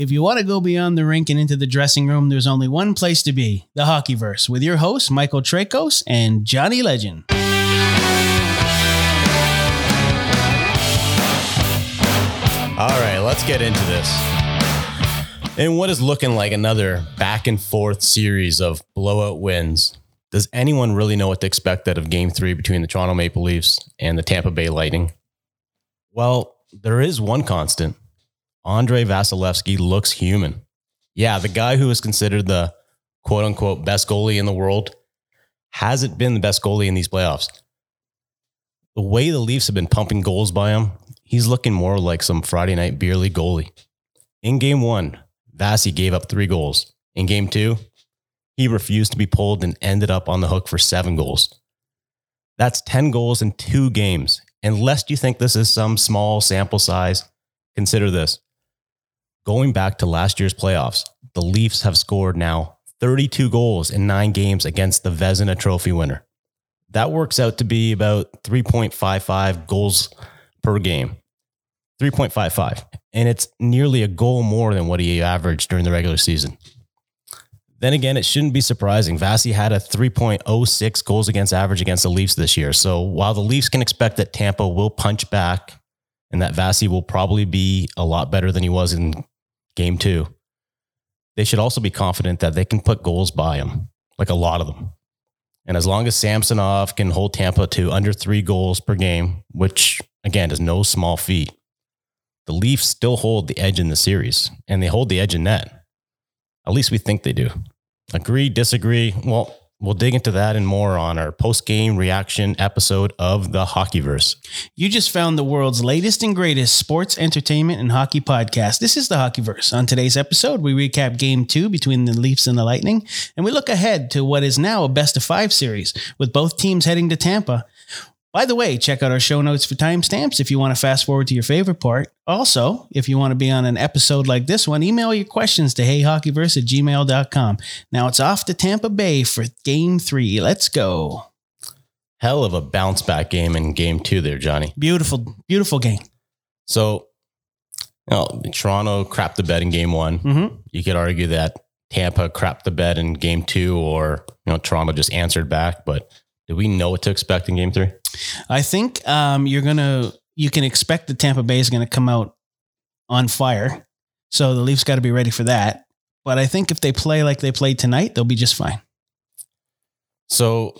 If you want to go beyond the rink and into the dressing room, there's only one place to be the Hockeyverse with your hosts, Michael Traikos and Johnny Legend. All right, let's get into this. In what is looking like another back and forth series of blowout wins, does anyone really know what to expect out of game three between the Toronto Maple Leafs and the Tampa Bay Lightning? Well, there is one constant. Andrei Vasilevskiy looks human. Yeah, the guy who is considered the quote unquote best goalie in the world hasn't been the best goalie in these playoffs. The way the Leafs have been pumping goals by him, he's looking more like some Friday night beer league goalie. In game one, Vasi gave up three goals. In game two, he refused to be pulled and ended up on the hook for seven goals. That's 10 goals in two games. And lest you think this is some small sample size, consider this. Going back to last year's playoffs, the Leafs have scored now 32 goals in nine games against the Vezina Trophy winner. That works out to be about 3.55 goals per game. 3.55. And it's nearly a goal more than what he averaged during the regular season. Then again, it shouldn't be surprising. Vasi had a 3.06 goals against average against the Leafs this year. So while the Leafs can expect that Tampa will punch back and that Vasi will probably be a lot better than he was in game two, they should also be confident that they can put goals by them, like a lot of them. And as long as Samsonov can hold Tampa to under three goals per game, which again is no small feat, the Leafs still hold the edge in the series and they hold the edge in net. At least we think they do. Agree, disagree? Well, we'll dig into that and more on our post game reaction episode of the Hockeyverse. You just found the world's latest and greatest sports, entertainment, and hockey podcast. This is the Hockeyverse. On today's episode, we recap game two between the Leafs and the Lightning, and we look ahead to what is now a best of five series with both teams heading to Tampa. By the way, check out our show notes for timestamps if you want to fast forward to your favorite part. Also, if you want to be on an episode like this one, email your questions to heyhockeyverse at gmail.com. Now it's off to Tampa Bay for game three. Let's go. Hell of a bounce back game in game two there, Johnny. Beautiful, beautiful game. So, you know, Toronto crapped the bed in game one. Mm-hmm. You could argue that Tampa crapped the bed in game two, or, you know, Toronto just answered back. But do we know what to expect in game three? I think um, you're gonna you can expect the Tampa Bay is gonna come out on fire. So the Leafs got to be ready for that. But I think if they play like they played tonight, they'll be just fine. So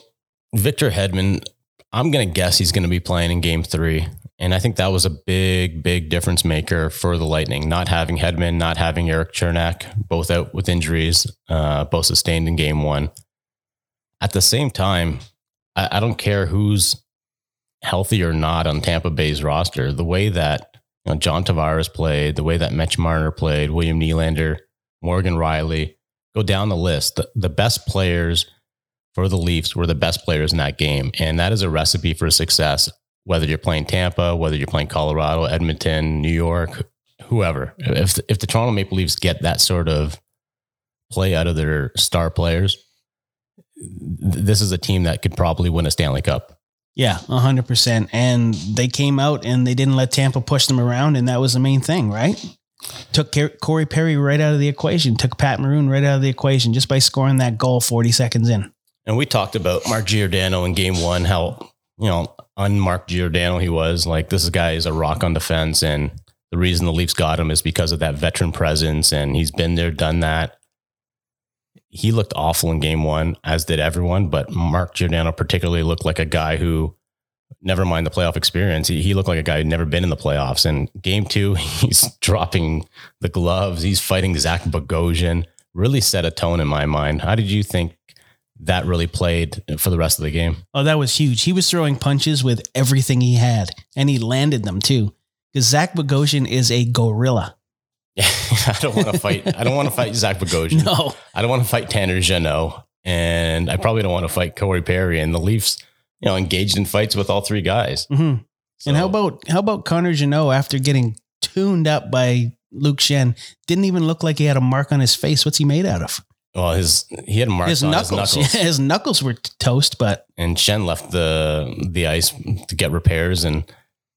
Victor Hedman, I'm going to guess he's going to be playing in game three. And I think that was a big, big difference maker for the Lightning, not having Hedman, not having Erik Cernak, both out with injuries, uh, both sustained in game one. At the same time, I, I don't care who's healthy or not on Tampa Bay's roster. The way that you know, John Tavares played, the way that Mitch Marner played, William Nylander, Morgan Rielly, go down the list. The, the best players for the Leafs were the best players in that game. And that is a recipe for success, whether you're playing Tampa, whether you're playing Colorado, Edmonton, New York, whoever. If, if the Toronto Maple Leafs get that sort of play out of their star players, this is a team that could probably win a Stanley Cup. Yeah, 100%. And they came out and they didn't let Tampa push them around. And that was the main thing, right? Took Corey Perry right out of the equation, took Pat Maroon right out of the equation just by scoring that goal 40 seconds in. And we talked about Mark Giordano in game one, how, you know, unmarked Giordano he was. Like, this guy is a rock on defense. And the reason the Leafs got him is because of that veteran presence. And he's been there, done that. He looked awful in game one, as did everyone. But Mark Giordano particularly looked like a guy who, never mind the playoff experience, he, he looked like a guy who'd never been in the playoffs. And game two, he's dropping the gloves. He's fighting Zach Bogosian. Really set a tone in my mind. How did you think that really played for the rest of the game? Oh, that was huge. He was throwing punches with everything he had, and he landed them too. Because Zach Bogosian is a gorilla. I don't want to fight. I don't want to fight Zach Bogosian. No, I don't want to fight Tanner Jeannot, and I probably don't want to fight Corey Perry. And the Leafs, you know, engaged in fights with all three guys. Mhm. So- And how about how about Connor Jeannot after getting tuned up by Luke Schenn? Didn't even look like he had a mark on his face. What's he made out of? well, his he had marks his on knuckles. his knuckles, Yeah, his knuckles were toast, but and Schenn left the the ice to get repairs, and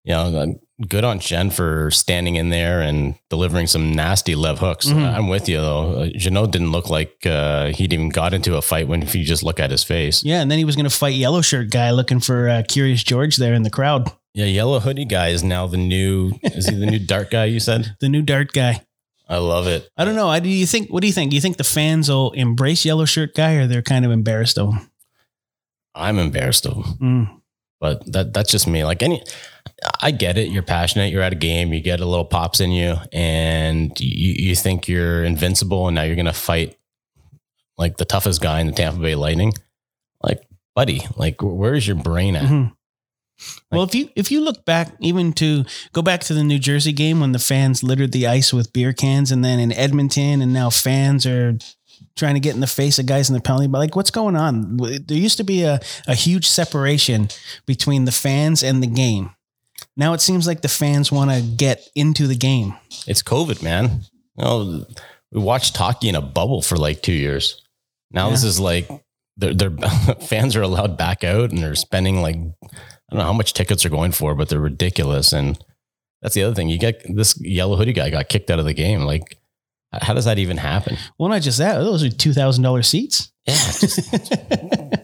you know, uh, good on Schenn for standing in there and delivering some nasty left hooks. Mhm. I'm with you though. Uh, Jeannot didn't look like uh, he'd even got into a fight when if you just look at his face. Yeah, and then he was going to fight yellow shirt guy looking for uh, Curious George there in the crowd. Yeah, yellow hoodie guy is now the new. Is he the new dart guy? You said. The new dart guy. I love it. I don't know. I, do you think? What do you think? Do you think the fans will embrace yellow shirt guy, or they're kind of embarrassed of him? I'm embarrassed of him, Mm. But that that's just me. Like any, I get it. You're passionate. You're at a game. You get a little pops in you, and you you think you're invincible, and now you're gonna fight like the toughest guy in the Tampa Bay Lightning. Like, buddy, like where's your brain at? Mhm. Well, if you if you look back, even to go back to the New Jersey game when the fans littered the ice with beer cans, and then in Edmonton, and now fans are trying to get in the face of guys in the penalty. But like, what's going on? There used to be a, a huge separation between the fans and the game. Now it seems like the fans want to get into the game. It's COVID, man. You know, we watched hockey in a bubble for like two years. Now this is like their their fans are allowed back out and they're spending like I don't know how much tickets are going for, but they're ridiculous. And that's the other thing. You get this yellow hoodie guy got kicked out of the game. Like, how does that even happen? Well, not just that; those are two thousand dollars seats. Yeah, just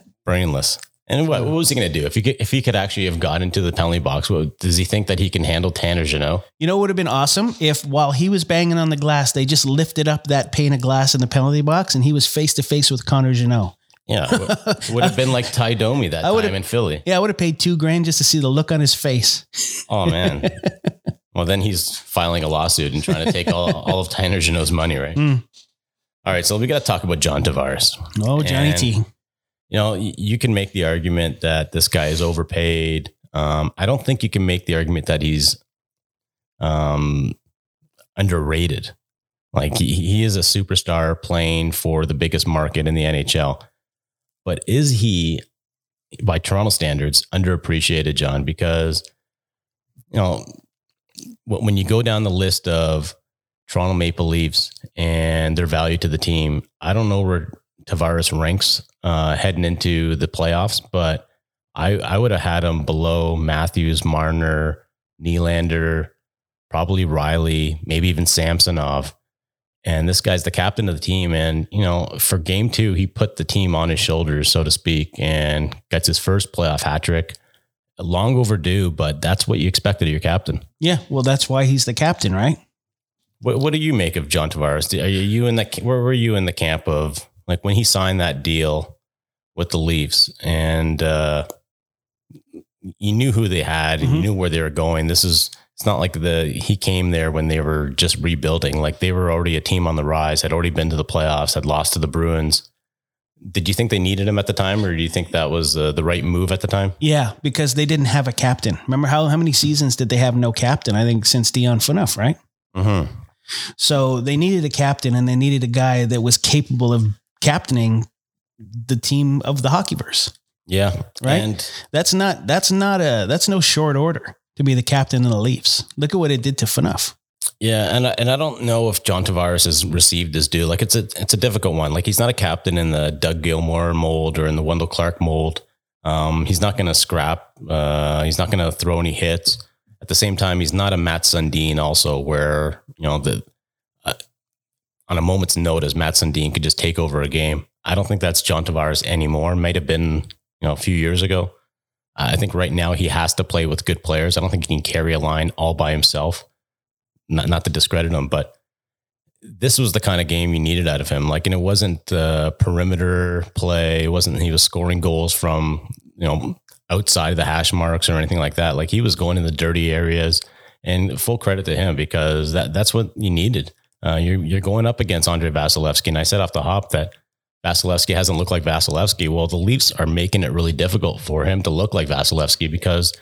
brainless. And what, what was he going to do if he could, if he could actually have got into the penalty box? What, does he think that he can handle Tanner Jeannot? You know, what would have been awesome if while he was banging on the glass, they just lifted up that pane of glass in the penalty box, and he was face to face with Connor Jeannot. Yeah, it would have been like Ty Domi that I time in Philly. Yeah, I would have paid two grand just to see the look on his face. Oh man. well, then he's filing a lawsuit and trying to take all, all of Tanner Jeannot's money, right? Mm. All right, so we got to talk about John Tavares. Oh, Johnny And- T. You know, you can make the argument that this guy is overpaid. Um, I don't think you can make the argument that he's um, underrated. Like he, he is a superstar playing for the biggest market in the NHL. But is he, by Toronto standards, underappreciated, John? Because, you know, when you go down the list of Toronto Maple Leafs and their value to the team, I don't know where Tavares ranks uh, heading into the playoffs, but I, I would have had him below Matthews, Marner, Nylander, probably Rielly, maybe even Samsonov. And this guy's the captain of the team. And, you know, for game two, he put the team on his shoulders, so to speak, and gets his first playoff hat trick. Long overdue, but that's what you expected of your captain. Yeah, well, that's why he's the captain, right? What, what do you make of John Tavares? Are you, in the where were you in the camp of like when he signed that deal with the Leafs and uh, you knew who they had and you knew where they were going? This is it's not like the he came there when they were just rebuilding. Like they were already a team on the rise, had already been to the playoffs, had lost to the Bruins. Did you think they needed him at the time, or do you think that was uh, the right move at the time? Yeah, because they didn't have a captain. Remember how, how many seasons did they have no captain? I think since Dion Phaneuf, right? Mm-hmm. So they needed a captain and they needed a guy that was capable of captaining the team of the hockeyverse. Yeah, Right? And That's not that's not a that's no short order to be the captain of the Leafs. Look at what it did to Phaneuf. Yeah, and I- and I don't know if John Tavares has received his due. Like it's a it's a difficult one. Like he's not a captain in the Doug Gilmour mold or in the Wendell Clark mold. Um, he's not going to scrap. Uh, he's not going to throw any hits. At the same time, he's not a Mats Sundin. Also, where you know the uh, on a moment's notice, Mats Sundin could just take over a game. I don't think that's John Tavares anymore. Might have been you know a few years ago. I think right now he has to play with good players. I don't think he can carry a line all by himself not not to discredit him, but this was the kind of game you needed out of him. Like, and it wasn't uh, perimeter play. It wasn't he was scoring goals from you know outside the hash marks or anything like that. Like he was going in the dirty areas. And full credit to him because that that's what you needed. Uh, you're you're going up against Andrei Vasilevskiy, and I said off the hop that Vasilevskiy hasn't looked like Vasilevskiy. Well, the Leafs are making it really difficult for him to look like Vasilevskiy because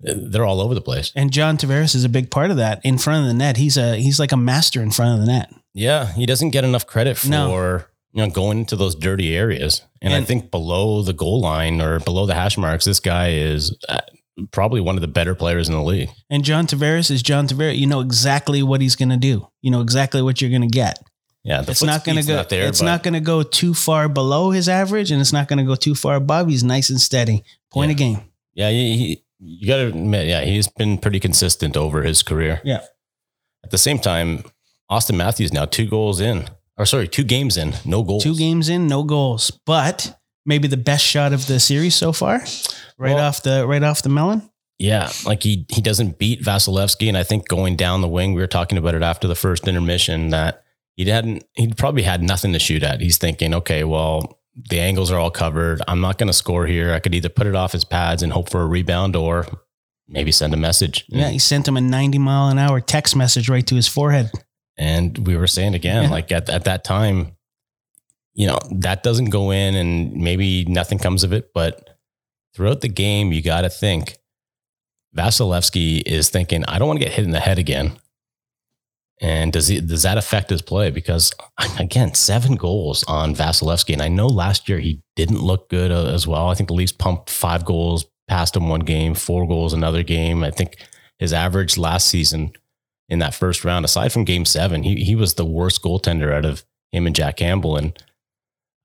they're all over the place. And John Tavares is a big part of that. In front of the net, he's a he's like a master in front of the net. Yeah, he doesn't get enough credit for No. you know going into those dirty areas. And, I think below the goal line or below the hash marks, this guy is uh, probably one of the better players in the league. And John Tavares is John Tavares. You know exactly what he's going to do. You know exactly what you're going to get. Yeah, it's not going to go. Not there, it's but not going to go too far below his average, and it's not going to go too far above. He's nice and steady. Point Yeah. of game. Yeah, he, he you got to admit, yeah, he's been pretty consistent over his career. Yeah. At the same time, Auston Matthews now two goals in, or sorry, two games in, no goals. Two games in, no goals, but maybe the best shot of the series so far, right Well- off the right off the melon. Yeah, like he he doesn't beat Vasilevskiy, and I think going down the wing, we were talking about it after the first intermission that he hadn't. He probably had nothing to shoot at. He's thinking, okay, well, the angles are all covered. I'm not going to score here. I could either put it off his pads and hope for a rebound, or maybe send a message. Yeah, he sent him a 90 mile an hour text message right to his forehead. And we were saying again, Yeah. like at, at that time, you know, that doesn't go in and maybe nothing comes of it. But throughout the game, you got to think Vasilevskiy is thinking, I don't want to get hit in the head again. And does he, does that affect his play? Because again, seven goals on Vasilevskiy. And I know last year he didn't look good uh, as well. I think the Leafs pumped five goals past him one game, four goals another game. I think his average last season in that first round, aside from game seven, he, he was the worst goaltender out of him and Jack Campbell. And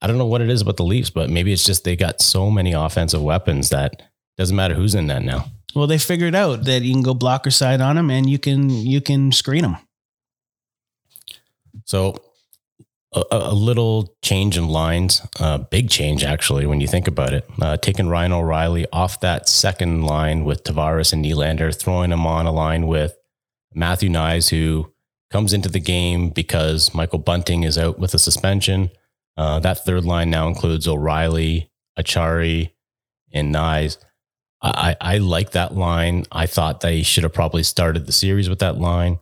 I don't know what it is about the Leafs, but maybe it's just they got so many offensive weapons that doesn't matter who's in that now. Well, they figured out that you can go blocker side on him and you can you can screen him. So a, a little change in lines, uh, big change actually when you think about it. Uh, taking Ryan O'Reilly off that second line with Tavares and Nylander, throwing him on a line with Matthew Knies, who comes into the game because Michael Bunting is out with a suspension. Uh, that third line now includes O'Reilly, Acciari, and Knies. I, I I like that line. I thought they should have probably started the series with that line.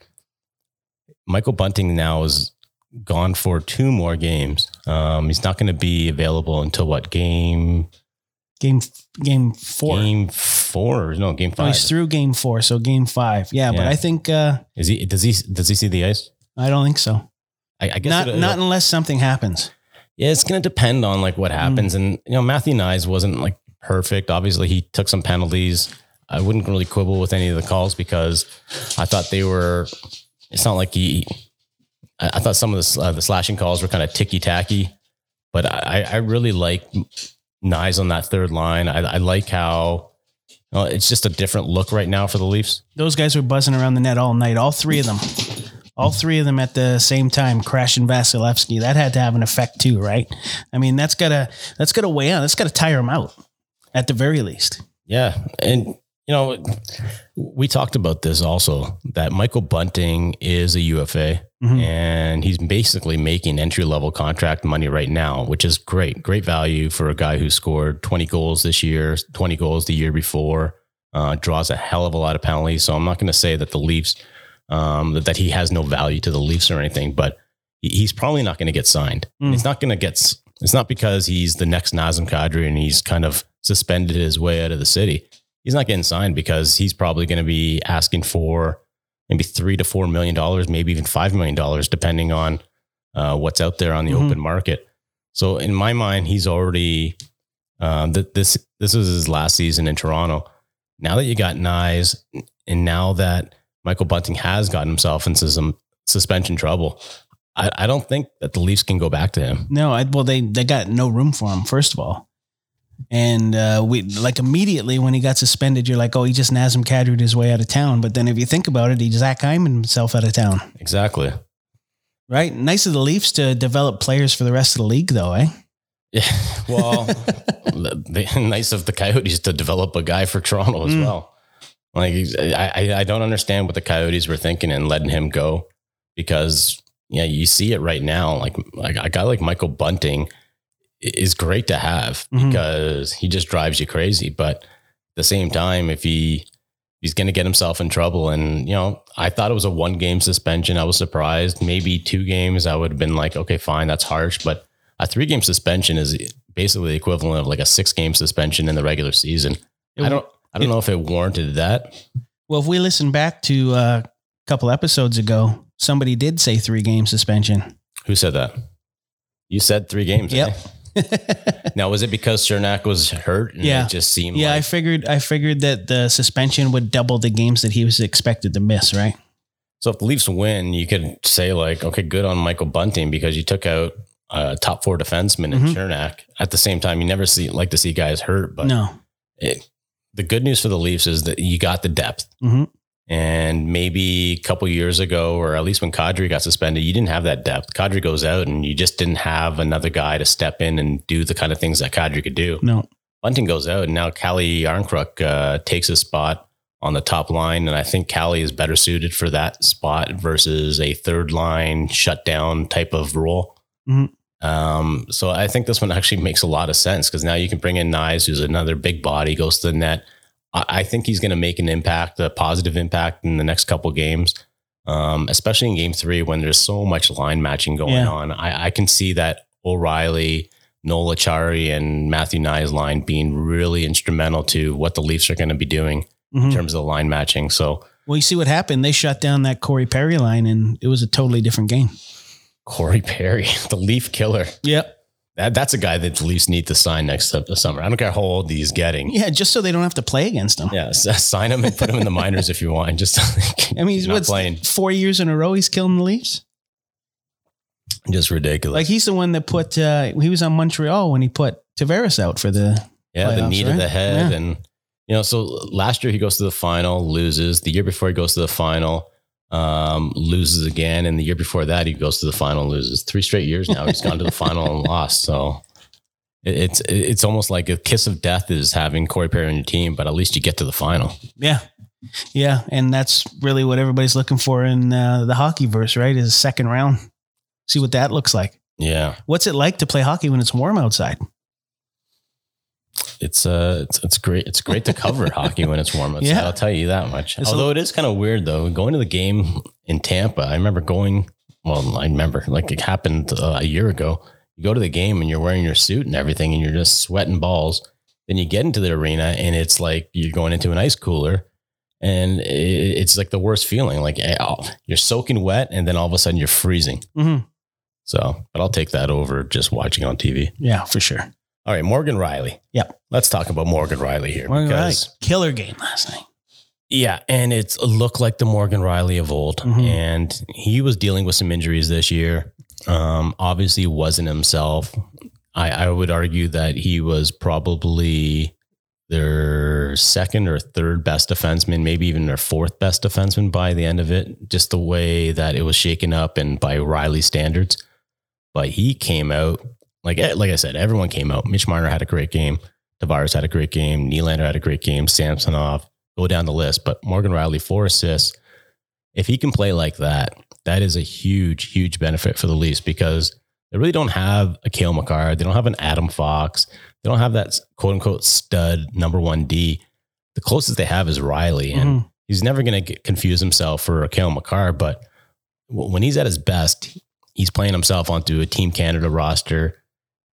Michael Bunting now is gone for two more games. Um, he's not going to be available until what game? Game game four. Game four? No, game No, five. he's through game four, so game five. Yeah, but I think uh, Is he? Does he? Does he see the ice? I don't think so. I, I guess Not it- not unless something happens. Yeah, it's going to depend on like what happens. And you know, Matthew Knies wasn't like perfect. Obviously, he took some penalties. I wouldn't really quibble with any of the calls because I thought they were. It's not like he. I, I thought some of the uh, the slashing calls were kind of ticky tacky, but I, I really like Knies on that third line. I, I like how. Well, it's just a different look right now for the Leafs. Those guys were buzzing around the net all night. All three of them. All three of them at the same time, crashing Vasilevskiy. That had to have an effect too, right? I mean, that's gotta that's gotta weigh on. That's gotta tire him out, at the very least. Yeah. And, you know, we talked about this also that Michael Bunting is a UFA Mhm. and he's basically making entry level contract money right now, which is great. Great value for a guy who scored 20 goals this year, 20 goals the year before, uh, draws a hell of a lot of penalties. So I'm not going to say that the Leafs, um, that, that he has no value to the Leafs or anything, but he's probably not going to get signed. Mm. He's not going to get, it's not because he's the next Nazem Kadri and he's kind of suspended his way out of the city. He's not getting signed because he's probably going to be asking for maybe three to four million dollars, maybe even five million dollars, depending on uh, what's out there on the Mhm. open market. So in my mind, he's already um, th- this this is his last season in Toronto. Now that you got Knies, and now that Michael Bunting has gotten himself into some suspension trouble, I, I don't think that the Leafs can go back to him. No, I, well, they they got no room for him. First of all, and uh, we like immediately when he got suspended, you're like, oh, he just Nazem Kadri'd his way out of town. But then if you think about it, he Zach Hyman himself out of town, Exactly. right? Nice of the Leafs to develop players for the rest of the league, though, eh? Yeah. Well, the, nice of the Coyotes to develop a guy for Toronto as Mm. well. Like I, I, don't understand what the Coyotes were thinking and letting him go because yeah, you see it right now. Like like a guy like Michael Bunting is great to have Mhm. because he just drives you crazy. But at the same time, if he he's going to get himself in trouble, and you know, I thought it was a one game suspension. I was surprised. Maybe two games, I would have been like, okay, fine, that's harsh. But a three game suspension is basically the equivalent of like a six game suspension in the regular season. I don't I don't know if it warranted that. Well, if we listen back to uh, a couple episodes ago, somebody did say three game suspension. Who said that? You said three games. Yep. eh? Now was it because Cernak was hurt? And Yeah. It just seemed yeah, I figured I figured that the suspension would double the games that he was expected to miss, right? so. If the Leafs win, you could say like, okay, good on Michael Bunting because you took out a top four defenseman in Mhm. Cernak. At the same time, you never see like to see guys hurt, but no. it, the good news for the Leafs is that you got the depth. Mhm. And maybe a couple years ago, or at least when Kadri got suspended, you didn't have that depth. Kadri goes out and you just didn't have another guy to step in and do the kind of things that Kadri could do. No. Bunting goes out and now Calle Jarnkrok uh, takes a spot on the top line. And I think Calle is better suited for that spot versus a third line shutdown type of role. Mhm. Um, so I think this one actually makes a lot of sense because now you can bring in Knies, who's another big body, goes to the net. I, think he's going to make an impact, a positive impact in the next couple games, um, especially in game three when there's so much line matching going Yeah. on. I, I can see that O'Reilly, Noel Acciari, and Matthew Knies line being really instrumental to what the Leafs are going to be doing in Mhm. terms of the line matching. So Well, you see what happened. They shut down that Corey Perry line, and it was a totally different game. Corey Perry, the Leaf killer. Yep. That, that's a guy that the Leafs need to sign next su- summer. I don't care how old he's getting. Yeah, just so they don't have to play against him. Yeah, sign him and put him in the minors if you want. Just I mean, he's what's playing. four years in a row he's killing the Leafs. Just ridiculous. Like he's the one that put uh, he was on Montreal when he put Tavares out for the yeah, the playoffs, need right? of the head, Yeah. and you know. So last year he goes to the final, loses. The year before he goes to the final, um, loses again, and the year before that he goes to the final, loses. Three straight years now he's gone to the final and lost. So it- it's it's almost like a kiss of death is having Corey Perry on your team, but at least you get to the final. yeah. Yeah, and that's really what everybody's looking for in uh, the hockey verse, right? Is a second round. See what that looks like. Yeah, What's it like to play hockey when it's warm outside? It's uh it's, it's great it's great to cover hockey when it's warm outside. Yeah. I'll tell you that much. It's a- Although it is kind of weird though, going to the game in Tampa. I remember going. Well, I remember like it happened uh, a year ago. You go to the game and you're wearing your suit and everything, and you're just sweating balls. Then you get into the arena and it's like you're going into an ice cooler, and it, it's like the worst feeling. Like eh, oh, you're soaking wet, and then all of a sudden you're freezing. Mm-hmm. So, but I'll take that over just watching on TV. Yeah, for sure. All right, Morgan Rielly. Yep. Let's talk about Morgan Rielly here Morgan because Rielly, killer game last night. yeah, and it's looked like the Morgan Rielly of old, Mhm. and he was dealing with some injuries this year. Um, obviously, wasn't himself. I, I would argue that he was probably their second or third best defenseman, maybe even their fourth best defenseman by the end of it. Just the way that it was shaken up and by Rielly standards. But he came out like like I said, everyone came out. Mitch Marner had a great game. Tavares had a great game. Nylander had a great game. Samsonov, go down the list. But Morgan Rielly, four assists. If he can play like that, that is a huge, huge benefit for the Leafs because they really don't have a Cale Makar. They don't have an Adam Fox. They don't have that quote unquote stud number one D. The closest they have is Rielly, and Mhm. he's never going to confuse himself for a Cale Makar. But w- when he's at his best, he's playing himself onto a Team Canada roster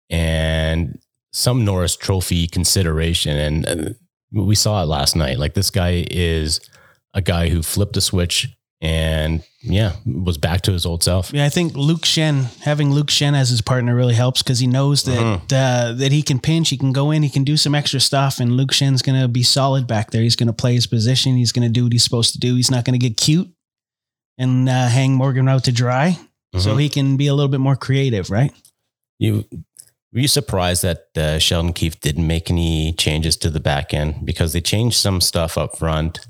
and some Norris Trophy consideration. And uh, we saw it last night. Like this guy is a guy who flipped a switch and yeah, was back to his old self. Yeah, I think Luke Schenn having Luke Schenn as his partner really helps because he knows that Mhm. uh, that he can pinch, he can go in, he can do some extra stuff, and Luke Schenn's going to be solid back there. He's going to play his position. He's going to do what he's supposed to do. He's not going to get cute and uh, hang Morgan out to dry, so Mhm. he can be a little bit more creative, right? You were you surprised that uh, Sheldon Keefe didn't make any changes to the back end because they changed some stuff up front,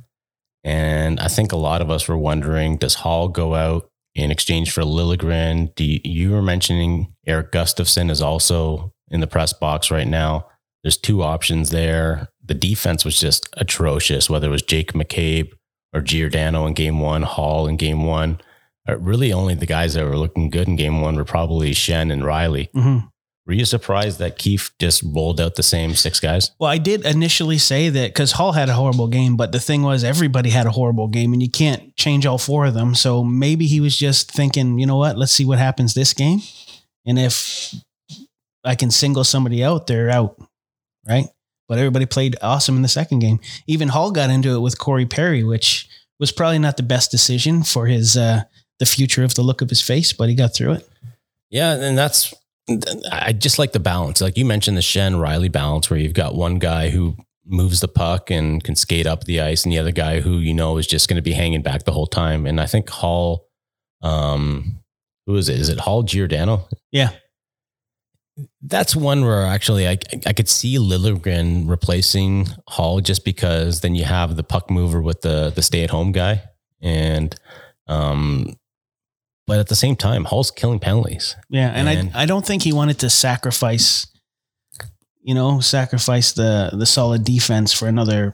and I think a lot of us were wondering: Does Holl go out in exchange for Liljegren? Do you, you were mentioning Erik Gustafsson is also in the press box right now. There's two options there. The defense was just atrocious, whether it was Jake McCabe or Giordano in game one, Holl in game one. Really, only the guys that were looking good in game one were probably Schenn and Rielly. hmm Were you surprised that Keefe just rolled out the same six guys? Well, I did initially say that because Holl had a horrible game, but the thing was everybody had a horrible game, and you can't change all four of them. So maybe he was just thinking, you know what? Let's see what happens this game, and if I can single somebody out, they're out, right? But everybody played awesome in the second game. Even Holl got into it with Corey Perry, which was probably not the best decision for his uh, the future of the look of his face, but he got through it. Yeah, and that's I just like the balance. Like you mentioned the Schenn Rielly balance where you've got one guy who moves the puck and can skate up the ice and the other guy who you know is just going to be hanging back the whole time. And I think Holl um who is it? Is it Holl Giordano? Yeah. That's one where actually I I could see Liljegren replacing Holl just because then you have the puck mover with the the stay at home guy and um but at the same time Holl's killing penalties. Yeah, and And- I I don't think he wanted to sacrifice, you know, sacrifice the the solid defense for another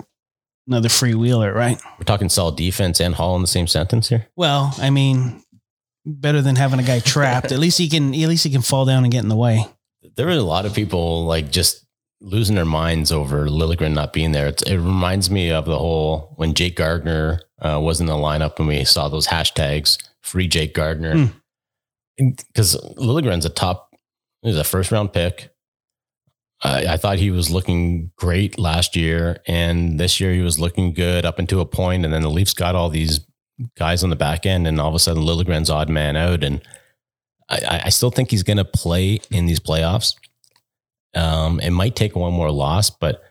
another freewheeler, right? We're talking solid defense and Holl in the same sentence here. Well, I mean, better than having a guy trapped. at least he can at least he can fall down and get in the way. There were a lot of people like just losing their minds over Liljegren not being there. It's, it reminds me of the whole when Jake Gardiner uh, was in the lineup and we saw those hashtags free Jake Gardiner Hmm. because Liljegren's a top, he's a first round pick. I, I thought he was looking great last year, and this year he was looking good up until a point, and then the Leafs got all these guys on the back end, and all of a sudden Liljegren's odd man out, and I- I, I still think he's going to play in these playoffs. Um, it might take one more loss, but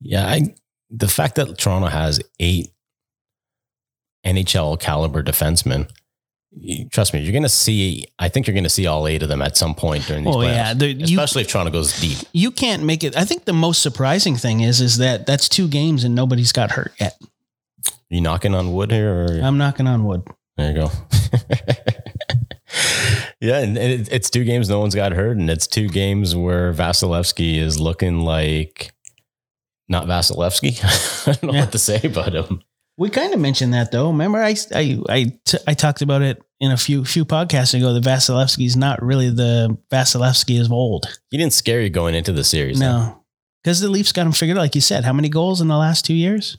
yeah, I, the fact that Toronto has eight NHL caliber defensemen, you- trust me, you're going to see. I think you're going to see all eight of them at some point during these Oh playoffs. yeah, the, you especially if Toronto goes deep. you can't make it. I think the most surprising thing is is that that's two games and nobody's got hurt yet. you knocking on wood here, or I'm knocking on wood. there you go. yeah, and it, it's two games no one's got hurt, and it's two games where Vasilevskiy is looking like not Vasilevskiy. I don't know Yeah. what to say about him. We kind of mentioned that though. Remember, I I I, t- I talked about it in a few few podcasts ago. That Vasilevskiy's not really the Vasilevskiy of old. He didn't scare you going into the series. No, because the Leafs got him figured out. Like you said, how many goals in the last two years?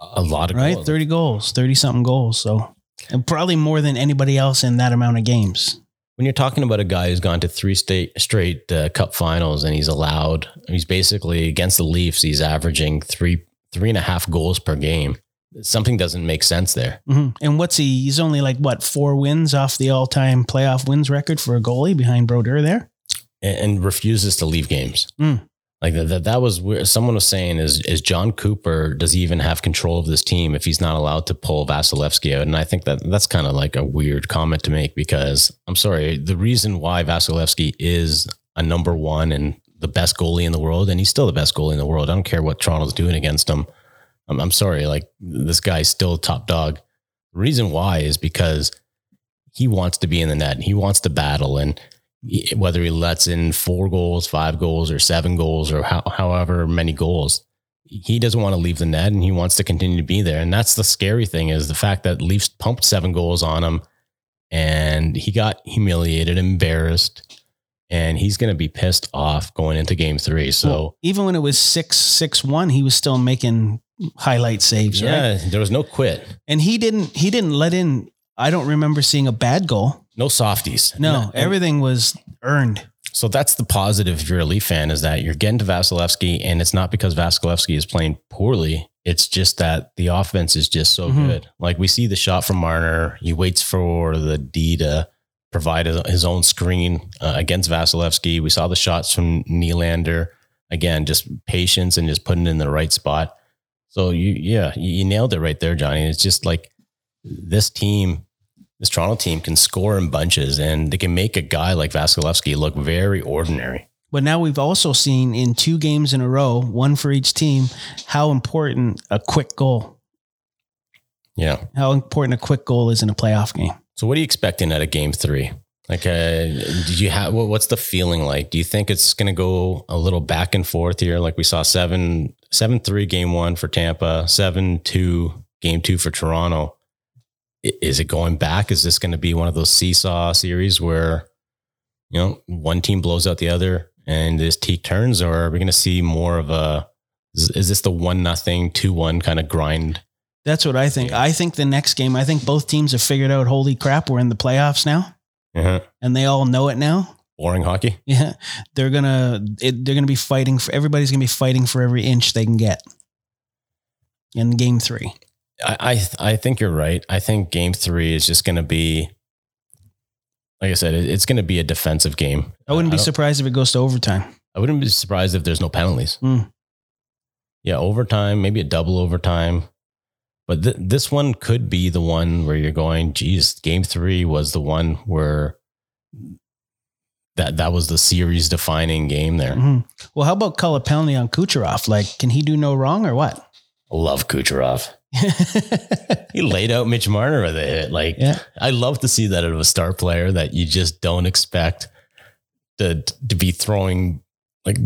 a lot of goals. Right, goals. thirty goals, thirty something goals. So, and probably more than anybody else in that amount of games. when you're talking about a guy who's gone to three state straight uh, cup finals and he's allowed he's basically against the leafs he's averaging three three and a half goals per game something doesn't make sense there hmm And what's he? He's only like what four wins off the all time playoff wins record for a goalie behind Brodeur there. and, and refuses to leave games Mm. like that, that that was where someone was saying is is jon cooper does he even have control of this team if he's not allowed to pull vasilevskiy out and i think that that's kind of like a weird comment to make because i'm sorry the reason why vasilevskiy is a number one and the best goalie in the world and he's still the best goalie in the world i don't care what toronto's doing against him i'm, I'm sorry like this guy's still top dog the reason why is because he wants to be in the net and he wants to battle and he- whether he lets in four goals, five goals, or seven goals, or how, however many goals, he doesn't want to leave the net and he wants to continue to be there. And that's the scary thing is the fact that Leafs pumped seven goals on him and he got humiliated, embarrassed, and he's going to be pissed off going into game three. So, Well, even when it was six six one, he was still making highlight saves, right? yeah, there was no quit, And he didn't he didn't let in. I don't remember seeing a bad goal. no softies. No, And- everything was earned. So that's the positive if you're a Leaf fan is that you're getting to Vasilevskiy, and it's not because Vasilevskiy is playing poorly. It's just that the offense is just so Mhm. good. Like we see the shot from Marner, he waits for the D to provide his- own screen uh, against Vasilevskiy. We saw the shots from Nylander. Again, just patience and just putting it in the right spot. So you, yeah, you, nailed it right there, Johnny. It's just like this team this Toronto team can score in bunches and they can make a guy like Vasilevskiy look very ordinary. But now we've also seen in two games in a row, one for each team, how important a quick goal, Yeah. how important a quick goal is in a playoff game. So what are you expecting out of game three? Like, uh, did you have, what's the feeling like? Do you think it's going to go a little back and forth here? Like we saw seven, seven, three game one for Tampa, seven, two game two for Toronto. Is it going back? Is this going to be one of those seesaw series where, you know, one team blows out the other and this take turns, or are we going to see more of a, is, is this the one nothing, two one kind of grind? That's what I think. I think the next game, I think both teams have figured out, holy crap, we're in the playoffs now. Uh-huh. And they all know it now. Boring hockey. Yeah. They're gonna it, they're gonna be fighting for everybody's gonna be fighting for every inch they can get. In game three. I, I I think you're right. I think game three is just going to be, like I said, it, it's going to be a defensive game. I wouldn't be I surprised if it goes to overtime. I wouldn't be surprised if there's no penalties. Mm. Yeah, overtime, maybe a double overtime. But th- this one could be the one where you're going, geez, game three was the one where that that was the series defining game there. Mm-hmm. Well, how about Kolopelny on Kucherov? Like, can he do no wrong or what? Love Kucherov. he laid out Mitch Marner with a hit. Like, Yeah. I love to see that of a star player that you just don't expect to to be throwing like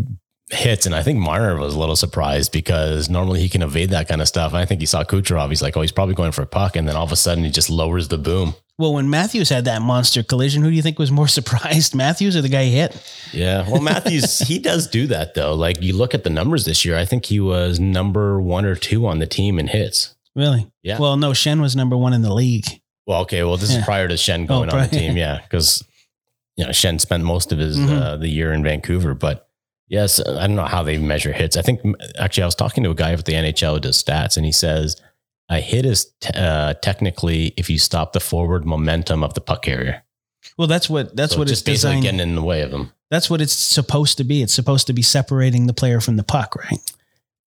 hits. And I think Marner was a little surprised because normally he can evade that kind of stuff. And I think he saw Kucherov. He's like, oh, he's probably going for a puck, and then all of a sudden he just lowers the boom. Well, when Matthews had that monster collision, who do you think was more surprised, Matthews or the guy he hit? Yeah. Well, Matthews, he does do that though. Like you look at the numbers this year, I think he was number one or two on the team in hits. Really? Yeah. Well, no, Schenn was number one in the league. Well, okay. Well, this Yeah. is prior to Schenn going on the team. Yeah. Cause, you know, Schenn spent most of his, Mhm. uh, the year in Vancouver, but yes, I don't know how they measure hits. I think actually I was talking to a guy with the NHL who does stats and he says a hit is t- uh, technically if you stop the forward momentum of the puck carrier. Well, that's what that's So what it's just basically designed. getting in the way of them. that's what it's supposed to be. It's supposed to be separating the player from the puck, right?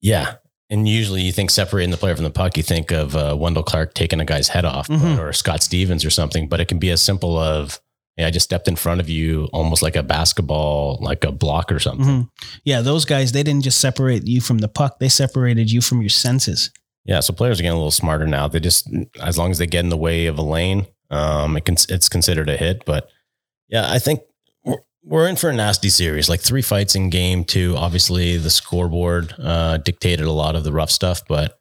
Yeah. And usually you think separating the player from the puck, you think of uh, Wendell Clark taking a guy's head off Mhm. or Scott Stevens or something, but it can be as simple of, yeah, I just stepped in front of you almost like a basketball, like a block or something. Mhm. Yeah, those guys they didn't just separate you from the puck; they separated you from your senses. Yeah. So players are getting a little smarter now. They just, as long as they get in the way of a lane, um, it can, it's considered a hit. But yeah, I think we're, we're in for a nasty series, like three fights in game two. Obviously the scoreboard, uh, dictated a lot of the rough stuff, but,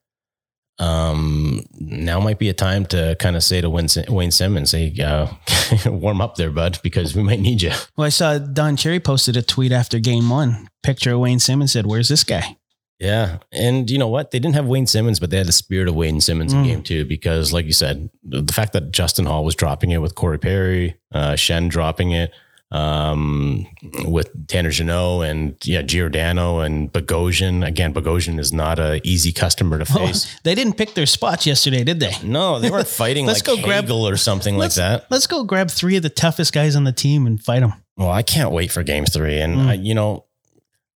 um, now might be a time to kind of say to Wayne, Simmonds, Hey, uh, warm up there, bud, because we might need you. Well, I saw Don Cherry posted a tweet after game one. Picture of Wayne Simmonds said, "Where's this guy?" Yeah. And you know what? They didn't have Wayne Simmonds, but they had the spirit of Wayne Simmonds in Mm. game two because, like you said, the the fact that Justin Holl was dropping it with Corey Perry, uh, Schenn dropping it um, with Tanner Jeannot and yeah, Giordano and Bogosian. Again, Bogosian is not a easy customer to face. they didn't pick their spots yesterday, did they? No, they weren't fighting Let's like go Hagel grab- or something like that. Let's go grab three of the toughest guys on the team and fight them. Well, I can't wait for game three. And, Mm. I, you know,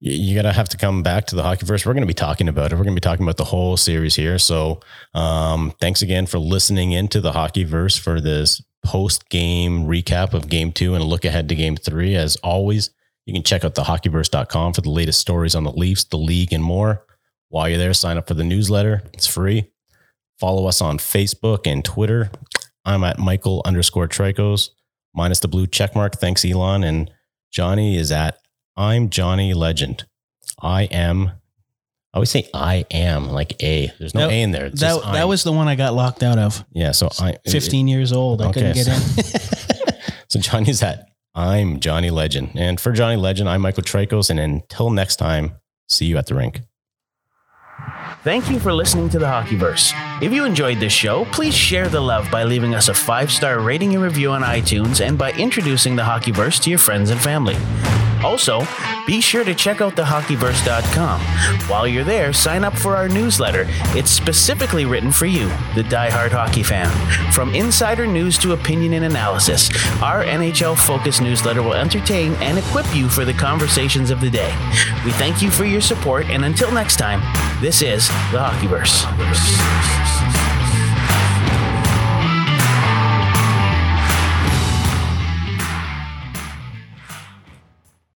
you got to have to come back to the Hockeyverse. We're going to be talking about it. We're going to be talking about the whole series here. So, um, thanks again for listening into the Hockeyverse for this post game recap of game two and a look ahead to game three. As always, you can check out the hockeyverse.com for the latest stories on the Leafs, the league, and more. While you're there, sign up for the newsletter. It's free. Follow us on Facebook and Twitter. I'm at Michael underscore Traikos minus the blue check mark. Thanks, Elon. And Johnny is at I'm Johnny Legend. I am. I always say I am like A. There's no That- A in there. It's That just that I'm. was the one I got locked out of. yeah. So I 15 years old. I couldn't Okay, get in. So Johnny's at I'm Johnny Legend, and for Johnny Legend, I'm Michael Traikos. And until next time, see you at the rink. Thank you for listening to the Hockeyverse. If you enjoyed this show, please share the love by leaving us a five star rating and review on iTunes and by introducing the Hockeyverse to your friends and family. Also, be sure to check out thehockeyverse.com. While you're there, sign up for our newsletter. It's specifically written for you, the diehard hockey fan. From insider news to opinion and analysis, our NHL focused newsletter will entertain and equip you for the conversations of the day. We thank you for your support, and until next time, this is the Hockeyverse.